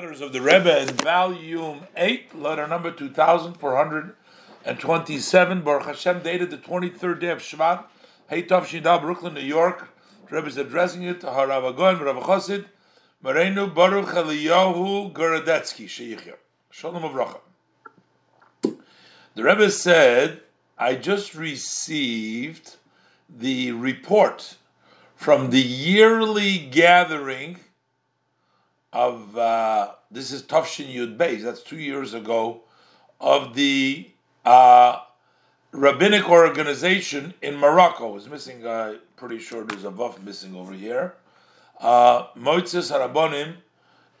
Letters of the Rebbe in volume 8, letter number 2427, Baruch Hashem, dated the 23rd day of Shvat, Heitov Shida, Brooklyn, New York. The Rebbe is addressing it to Harav Agoin, Rav Chosid, Marenu Baruch Eliyahu Gorodetsky, Sheikhir. Shalom Avracha. The Rebbe said, I just received the report from the yearly gathering of uh, this is Tafshin Yud Beis. That's two years ago of the uh, rabbinic organization in Morocco. Is missing. Uh, pretty sure there's a buff missing over here. Uh, Moitzes Harabonim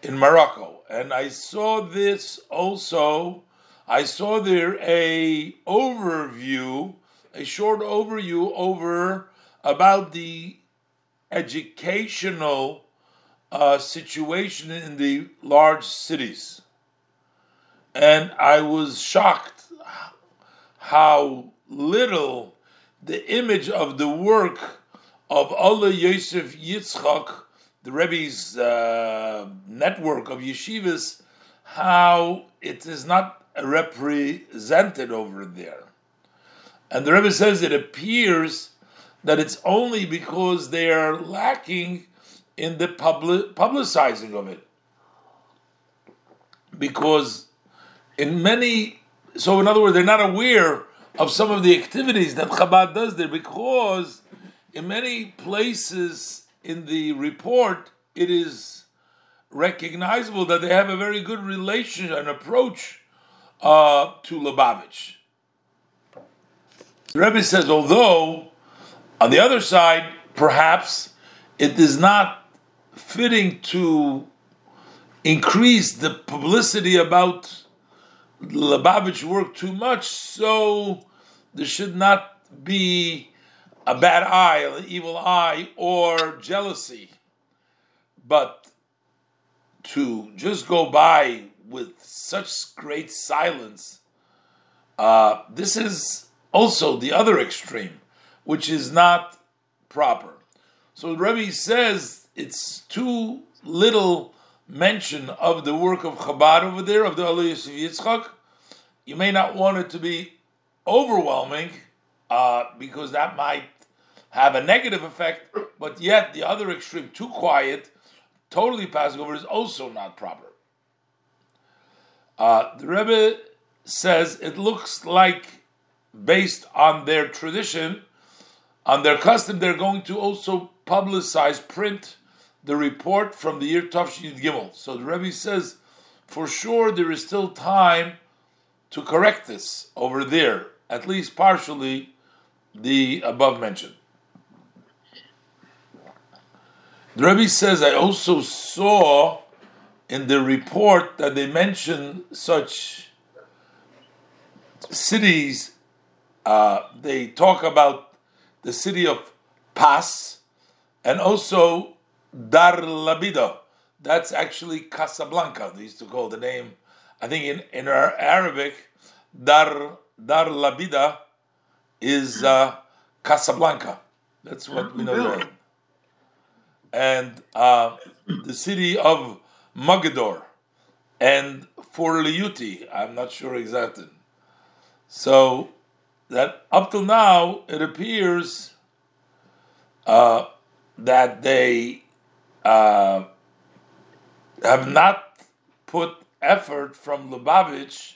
in Morocco, and I saw this also. I saw there a overview, a short overview over about the educational uh, situation in the large cities. And I was shocked how little the image of the work of Oholei Yosef Yitzchak, the Rebbe's uh, network of yeshivas, how it is not represented over there. And the Rebbe says it appears that it's only because they are lacking in the public publicizing of it. Because in many, so in other words, they're not aware of some of the activities that Chabad does there because in many places in the report it is recognizable that they have a very good relation and approach uh, to Lubavitch. The Rebbe says, although on the other side, perhaps it is not fitting to increase the publicity about Lubavitch work too much, so there should not be a bad eye, an evil eye, or jealousy. But to just go by with such great silence, uh, this is also the other extreme, which is not proper. So the Rebbe says it's too little mention of the work of Chabad over there, of the Oholei Yosef Yitzchak. You may not want it to be overwhelming, uh, because that might have a negative effect, but yet the other extreme, too quiet, totally passing over, is also not proper. Uh, the Rebbe says it looks like, based on their tradition, on their custom, they're going to also publicize, print the report from the year Tafshin Gimel. So the Rebbe says, for sure, there is still time to correct this over there, at least partially, the above mentioned. The Rebbe says, I also saw in the report that they mention such cities. Uh, they talk about the city of Pas and also Dar Labida. That's actually Casablanca. They used to call the name. I think in, in our Arabic, Dar Dar Labida is uh, Casablanca. That's what we know. There. And uh, the city of Mogador and Port Lyautey, I'm not sure exactly. So that up till now, it appears uh, that they uh, have not put effort from Lubavitch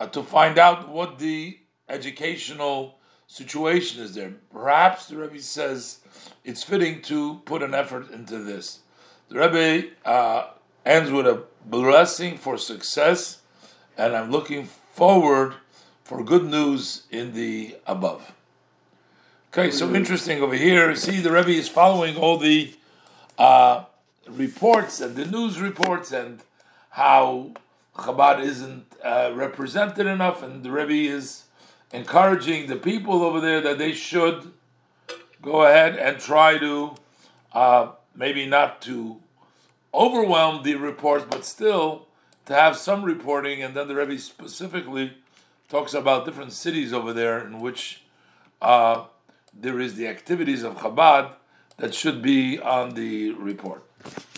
uh, to find out what the educational situation is there. Perhaps the Rebbe says it's fitting to put an effort into this. The Rebbe uh, ends with a blessing for success, and I'm looking forward for good news in the above. Okay, so interesting over here. See, the Rebbe is following all the uh, reports and the news reports and how Chabad isn't uh, represented enough, and the Rebbe is encouraging the people over there that they should go ahead and try to uh, maybe not to overwhelm the reports, but still to have some reporting. And then the Rebbe specifically talks about different cities over there in which uh, there is the activities of Chabad that should be on the report.